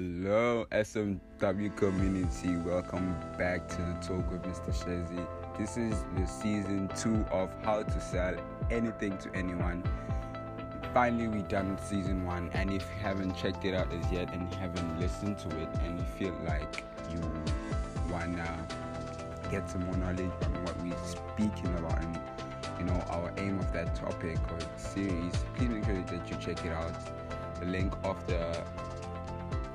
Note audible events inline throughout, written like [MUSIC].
Hello, SMW community. Welcome back to the talk with Mr. Shezi. This is the season two of How to Sell Anything to Anyone. Finally, we done season one, and if you haven't checked it out as yet and you haven't listened to it, and you feel like you wanna get some more knowledge on what we're speaking about and you know our aim of that topic or series, please make sure that you check it out. The link of the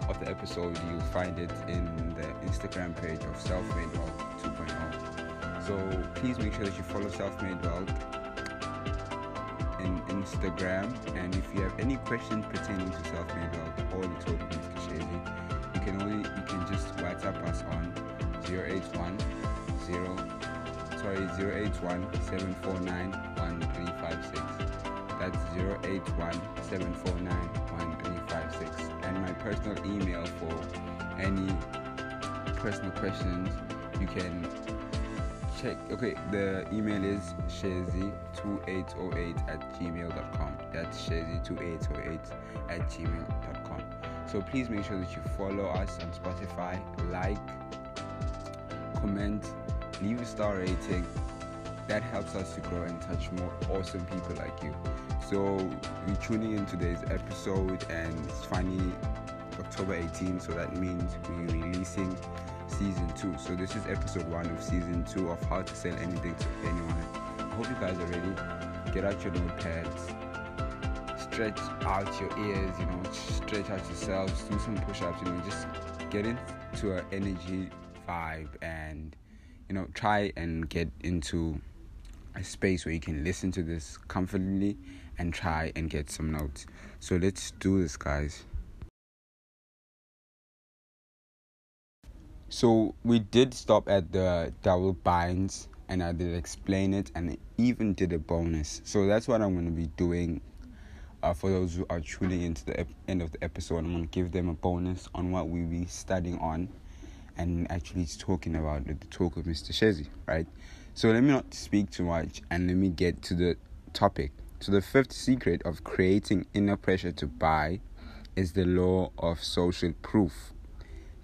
of the episode, you'll find it in the Instagram page of Self Made Wealth 2.0. So please make sure that you follow Self Made Wealth in Instagram. And if you have any questions pertaining to Self Made Wealth or the talk with Mr. Shezi, you can only you can just WhatsApp us on 081 sorry 081 749 1356. That's 081 749 1356 and my personal email for any personal questions you can check okay the email is shazy2808 at gmail.com that's shazy2808 at gmail.com so please make sure that you follow us on spotify like comment leave a star rating. That helps us to grow and touch more awesome people like you. So we're tuning in today's episode and it's finally October 18, so that means we're releasing season two. So this is episode one of season two of how to sell anything to anyone. I hope you guys are ready. Get out your notepads, stretch out your ears, you know, stretch out yourselves, do some push-ups, you know, just get into an energy vibe and you know try and get into a space where you can listen to this comfortably and try and get some notes. So let's do this, guys. So we did stop at the double binds and I did explain it and even did a bonus. So that's what I'm going to be doing uh, for those who are tuning into the ep- end of the episode. I'm going to give them a bonus on what we'll be studying on and actually talking about the talk of Mr. Shezi, right? So let me not speak too much and let me get to the topic. So, the fifth secret of creating inner pressure to buy is the law of social proof.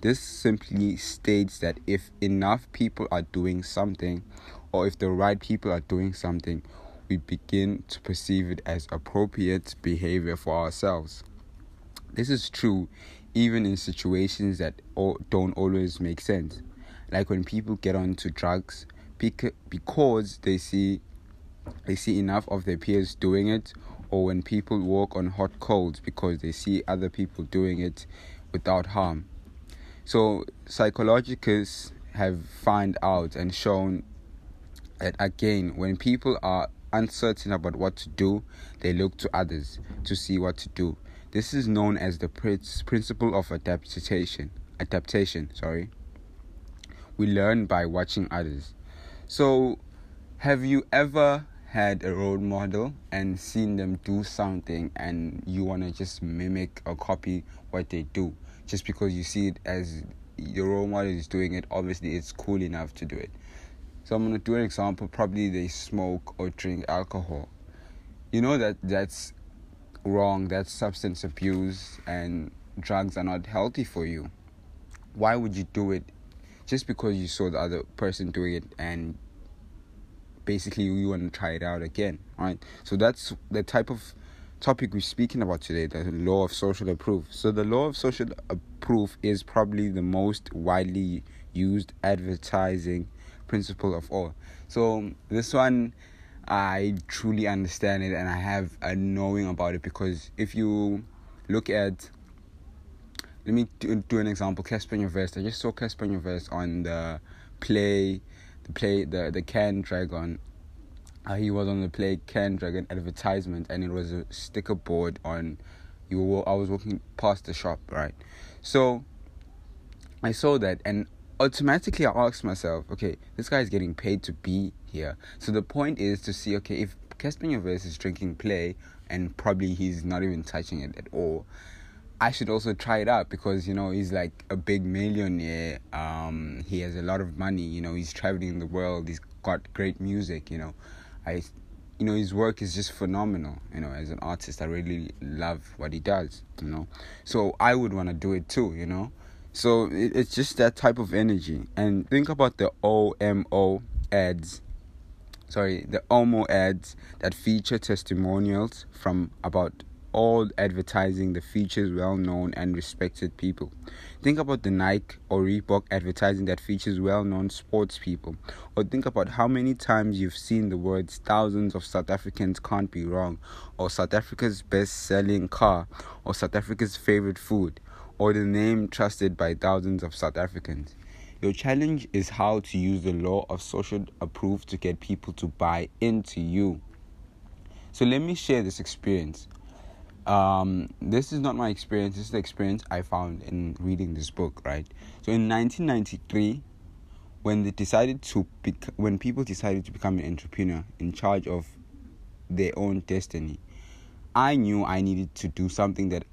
This simply states that if enough people are doing something, or if the right people are doing something, we begin to perceive it as appropriate behavior for ourselves. This is true even in situations that don't always make sense, like when people get onto drugs because they see they see enough of their peers doing it or when people walk on hot coals because they see other people doing it without harm. So psychologists have found out and shown that again when people are uncertain about what to do, they look to others to see what to do. This is known as the principle of adaptation. Adaptation, sorry. We learn by watching others. So, have you ever had a role model and seen them do something and you want to just mimic or copy what they do just because you see it as your role model is doing it obviously it's cool enough to do it. So i'm to do an example probably they smoke or drink alcohol. You know that that's wrong that's substance abuse and drugs are not healthy for you. Why would you do it just because you saw the other person doing it and basically you want to try it out again right? So that's the type of topic we're speaking about today the law of social approval. so the law of social approval is probably the most widely used advertising principle of all so this one i truly understand it and i have a knowing about it because if you look at let me do, do an example Cassper Nyovest i just saw Cassper Nyovest on the play the play the the Can Dragon. Uh, he was on the play Can Dragon advertisement, and it was a sticker board on. You were, I was walking past the shop, right? So I saw that, and automatically I asked myself, okay, this guy is getting paid to be here. So the point is to see, okay, if Nyovest is drinking play, and probably he's not even touching it at all I should also try it out because you know he's like a big millionaire. Um, he has a lot of money. You know, he's traveling the world. He's got great music. You know, I you know his work is just phenomenal you know as an artist. I really love what he does you know. So i would want to do it too you know. So it, it's just that type of energy. And think about the omo ads. Sorry the omo ads that feature testimonials from about all advertising the features well known and respected people. Think about the Nike or Reebok advertising that features well known sports people. Or think about how many times you've seen the words thousands of South Africans can't be wrong, or South Africa's best selling car, or South Africa's favorite food, or the name trusted by thousands of South Africans. Your challenge is how to use the law of social approval to get people to buy into you. So let me share this experience um, this is not my experience. This is the experience I found in reading this book. Right. So in 1993, when they decided to bec- when people decided to become an entrepreneur in charge of their own destiny, I knew I needed to do something that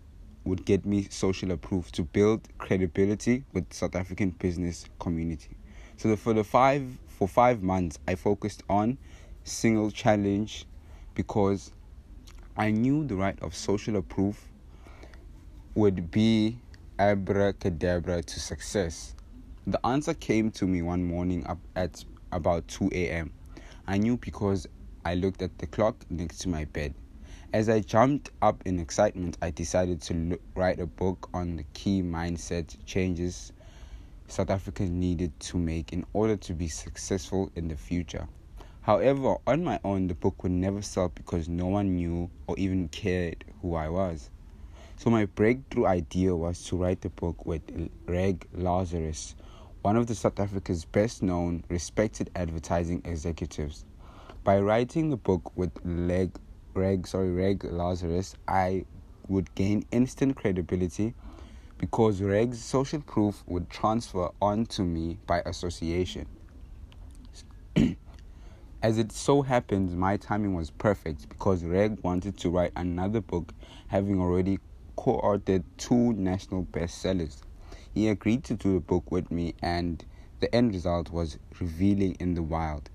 would get me social approval to build credibility with South African business community. So the, for the five for five months, I focused on single challenge because I knew the right of social approval would be abracadabra to success. The answer came to me one morning up at about 2 a.m. I knew because I looked at the clock next to my bed. As I jumped up in excitement, I decided to look, write a book on the key mindset changes South Africans needed to make in order to be successful in the future. However, on my own, the book would never sell because no one knew or even cared who I was. So, my breakthrough idea was to write the book with Reg Lazarus, one of the South Africa's best known, respected advertising executives. By writing the book with Leg, Reg, sorry, Reg Lazarus, I would gain instant credibility because Reg's social proof would transfer onto me by association. [CLEARS THROAT] As it so happens, my timing was perfect because Reg wanted to write another book, having already co authored two national bestsellers. He agreed to do the book with me, and the end result was Revelling in the Wild.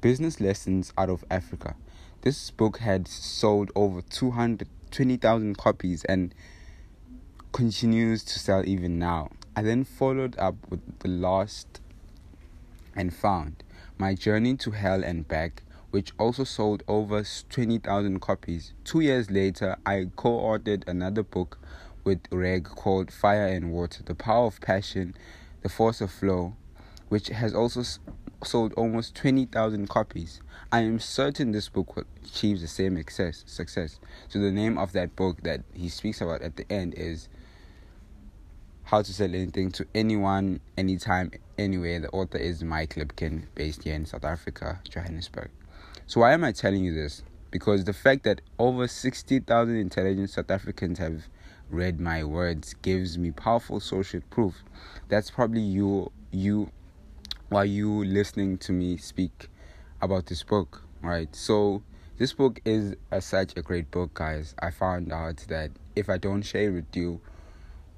Business Lessons Out of Africa. This book had sold over 220,000 copies and continues to sell even now. I then followed up with The Lost and Found my Journey to Hell and Back, which also sold over 20,000 copies. Two years later, I co authored another book with Reg called Fire and Water The Power of Passion, The Force of Flow, which has also sold almost 20,000 copies. I am certain this book will achieve the same success. success. So, the name of that book that he speaks about at the end is how to Sell Anything to Anyone, Anytime, Anywhere. The author is Mike Lipkin, based here in South Africa, Johannesburg. So, why am I telling you this? Because the fact that over 60,000 intelligent South Africans have read my words gives me powerful social proof. That's probably you, you, while you listening to me speak about this book, right? So, this book is a, such a great book, guys. I found out that if I don't share it with you,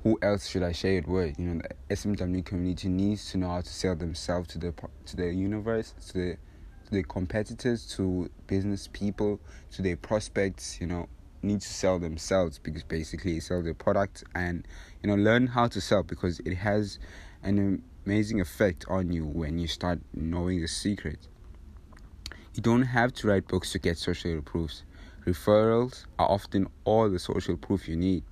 who else should I share it with? You know, the SMW community needs to know how to sell themselves to the to the universe, to the to the competitors, to business people, to their prospects. You know, need to sell themselves because basically sell their product and you know learn how to sell because it has an amazing effect on you when you start knowing the secret. You don't have to write books to get social proofs. Referrals are often all the social proof you need.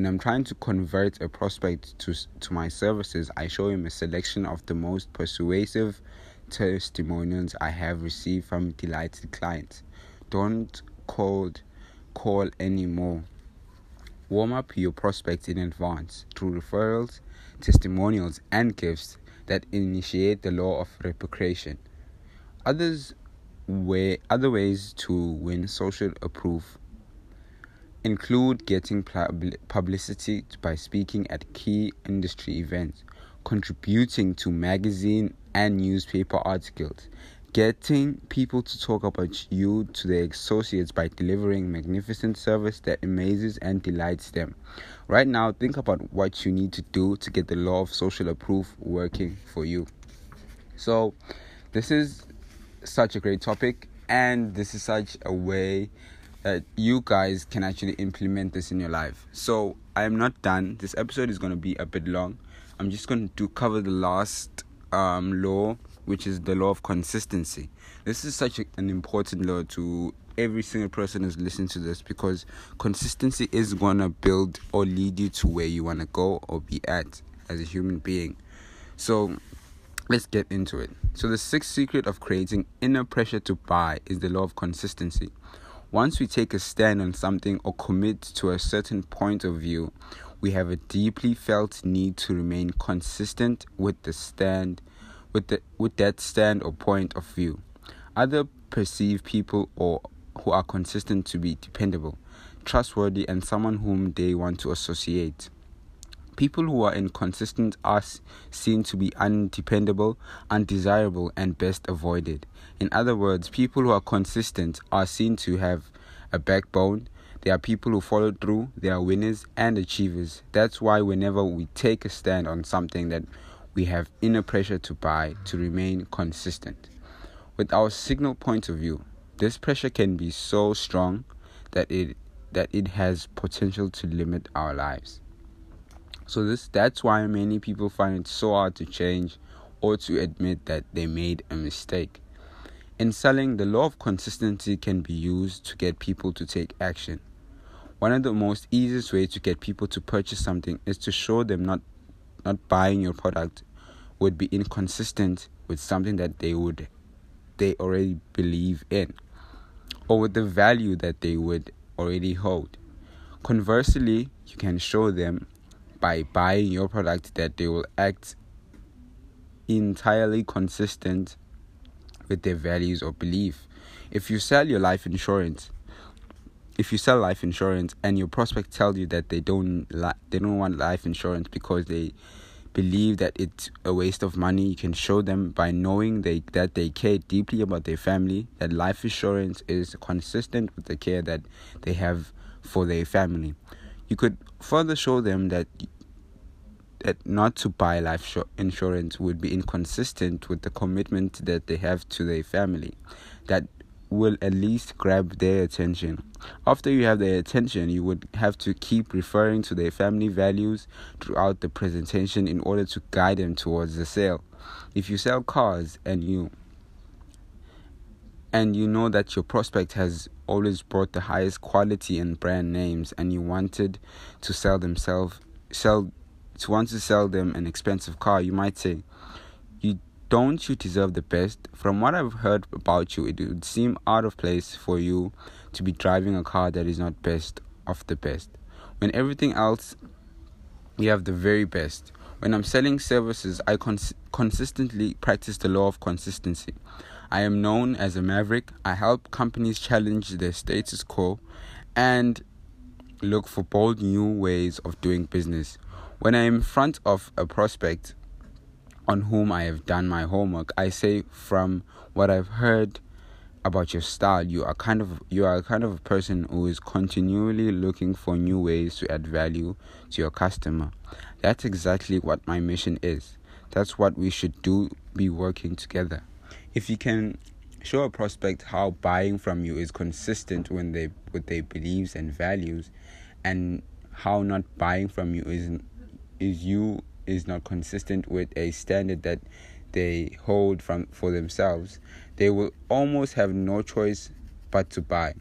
When I'm trying to convert a prospect to, to my services, I show him a selection of the most persuasive testimonials I have received from delighted clients. Don't cold call anymore. Warm up your prospects in advance through referrals, testimonials, and gifts that initiate the law of reciprocation. Others way other ways to win social approval include getting publicity by speaking at key industry events, contributing to magazine and newspaper articles, getting people to talk about you to their associates by delivering magnificent service that amazes and delights them. Right now, think about what you need to do to get the law of social approval working for you. So, this is such a great topic and this is such a way that you guys can actually implement this in your life. So I am not done. This episode is going to be a bit long. I'm just going to cover the last um, law, which is the law of consistency. This is such a, an important law to every single person who's listening to this because consistency is going to build or lead you to where you want to go or be at as a human being. So let's get into it. So, the sixth secret of creating inner pressure to buy is the law of consistency. Once we take a stand on something or commit to a certain point of view, we have a deeply felt need to remain consistent with the stand with the with that stand or point of view. Other perceive people or who are consistent to be dependable, trustworthy and someone whom they want to associate. People who are inconsistent are seen to be undependable, undesirable, and best avoided. In other words, people who are consistent are seen to have a backbone. They are people who follow through, they are winners and achievers. That's why, whenever we take a stand on something that we have inner pressure to buy to remain consistent. With our signal point of view, this pressure can be so strong that it that it has potential to limit our lives. So this that's why many people find it so hard to change or to admit that they made a mistake. In selling, the law of consistency can be used to get people to take action. One of the most easiest ways to get people to purchase something is to show them not not buying your product would be inconsistent with something that they would they already believe in or with the value that they would already hold. Conversely, you can show them by buying your product that they will act entirely consistent with their values or belief. If you sell your life insurance, if you sell life insurance and your prospect tells you that they don't li- they don't want life insurance because they believe that it's a waste of money, you can show them by knowing they that they care deeply about their family, that life insurance is consistent with the care that they have for their family. You could further show them that that not to buy life insurance would be inconsistent with the commitment that they have to their family. That will at least grab their attention. After you have their attention, you would have to keep referring to their family values throughout the presentation in order to guide them towards the sale. If you sell cars and you and you know that your prospect has always brought the highest quality and brand names and you wanted to sell themselves sell to want to sell them an expensive car you might say you don't you deserve the best from what i've heard about you it would seem out of place for you to be driving a car that is not best of the best when everything else you have the very best when i'm selling services i cons- consistently practice the law of consistency I am known as a maverick. I help companies challenge their status quo and look for bold new ways of doing business. When I am in front of a prospect on whom I have done my homework, I say from what I've heard about your style, you are kind of you are kind of a person who is continually looking for new ways to add value to your customer. That's exactly what my mission is. That's what we should do be working together if you can show a prospect how buying from you is consistent when they with their beliefs and values and how not buying from you is is you is not consistent with a standard that they hold from for themselves they will almost have no choice but to buy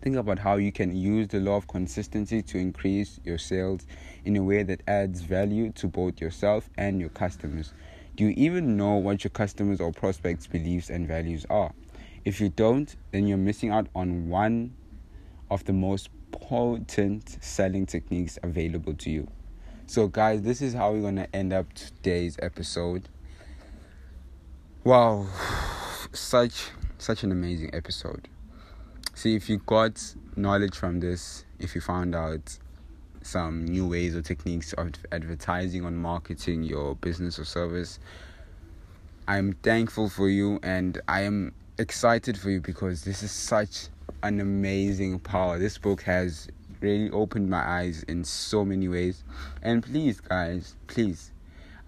think about how you can use the law of consistency to increase your sales in a way that adds value to both yourself and your customers do you even know what your customers or prospects' beliefs and values are? If you don't, then you're missing out on one of the most potent selling techniques available to you. So, guys, this is how we're going to end up today's episode. Wow, [SIGHS] such such an amazing episode. See, if you got knowledge from this, if you found out some new ways or techniques of advertising on marketing your business or service. I'm thankful for you and I am excited for you because this is such an amazing power. This book has really opened my eyes in so many ways. And please, guys, please,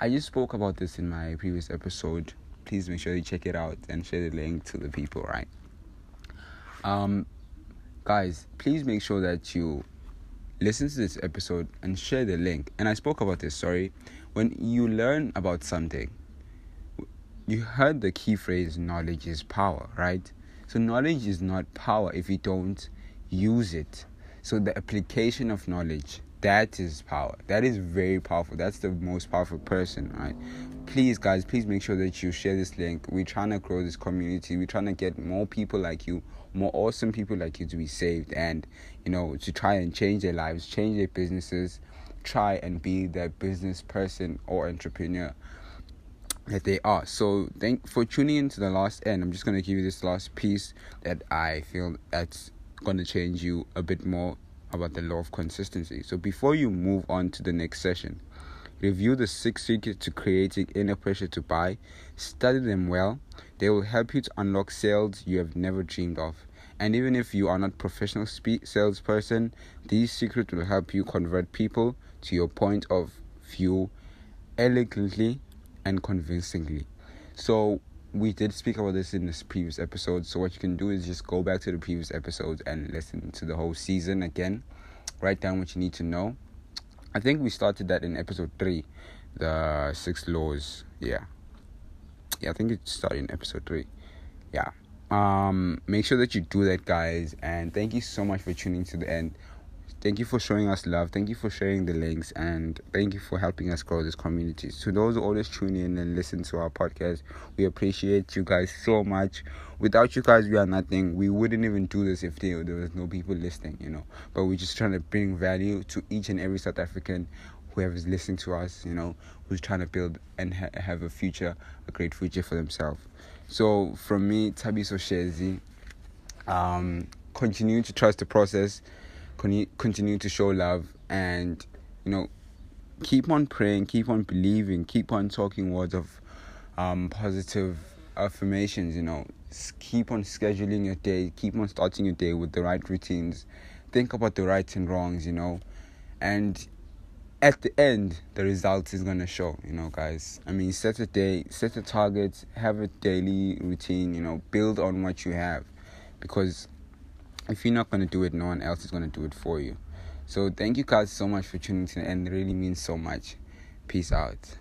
I just spoke about this in my previous episode. Please make sure you check it out and share the link to the people, right? Um, guys, please make sure that you listen to this episode and share the link. And I spoke about this, sorry. When you learn about something, you heard the key phrase knowledge is power, right? So, knowledge is not power if you don't use it. So, the application of knowledge that is power. That is very powerful. That's the most powerful person, right? Please, guys, please make sure that you share this link. We're trying to grow this community. We're trying to get more people like you, more awesome people like you to be saved and, you know, to try and change their lives, change their businesses, try and be that business person or entrepreneur that they are. So thank for tuning in to the last end. I'm just gonna give you this last piece that I feel that's gonna change you a bit more about the law of consistency. So before you move on to the next session, review the six secrets to creating inner pressure to buy, study them well. They will help you to unlock sales you have never dreamed of. And even if you are not professional spe- salesperson, these secrets will help you convert people to your point of view elegantly and convincingly. So we did speak about this in this previous episode. So what you can do is just go back to the previous episodes and listen to the whole season again. Write down what you need to know. I think we started that in episode three, the six laws. Yeah, yeah. I think it started in episode three. Yeah. Um. Make sure that you do that, guys. And thank you so much for tuning to the end. Thank you for showing us love. Thank you for sharing the links. And thank you for helping us grow this community. To those who always tune in and listen to our podcast, we appreciate you guys so much. Without you guys, we are nothing. We wouldn't even do this if there, was no people listening, you know. But we're just trying to bring value to each and every South African whoever's listening to us, you know, who's trying to build and ha- have a future, a great future for themselves. So from me, Tabiso Shezi, um, continue to trust the process continue to show love and you know keep on praying keep on believing keep on talking words of um, positive affirmations you know. Keep on scheduling your day keep on starting your day with the right routines. Think about the rights and wrongs you know. And at the end the result is to show you know guys. I mean set a day set a target have a daily routine you know. Build on what you have because if you're not going to do it, no one else is going to do it for you. So thank you guys so much for tuning in, and it really means so much. Peace out.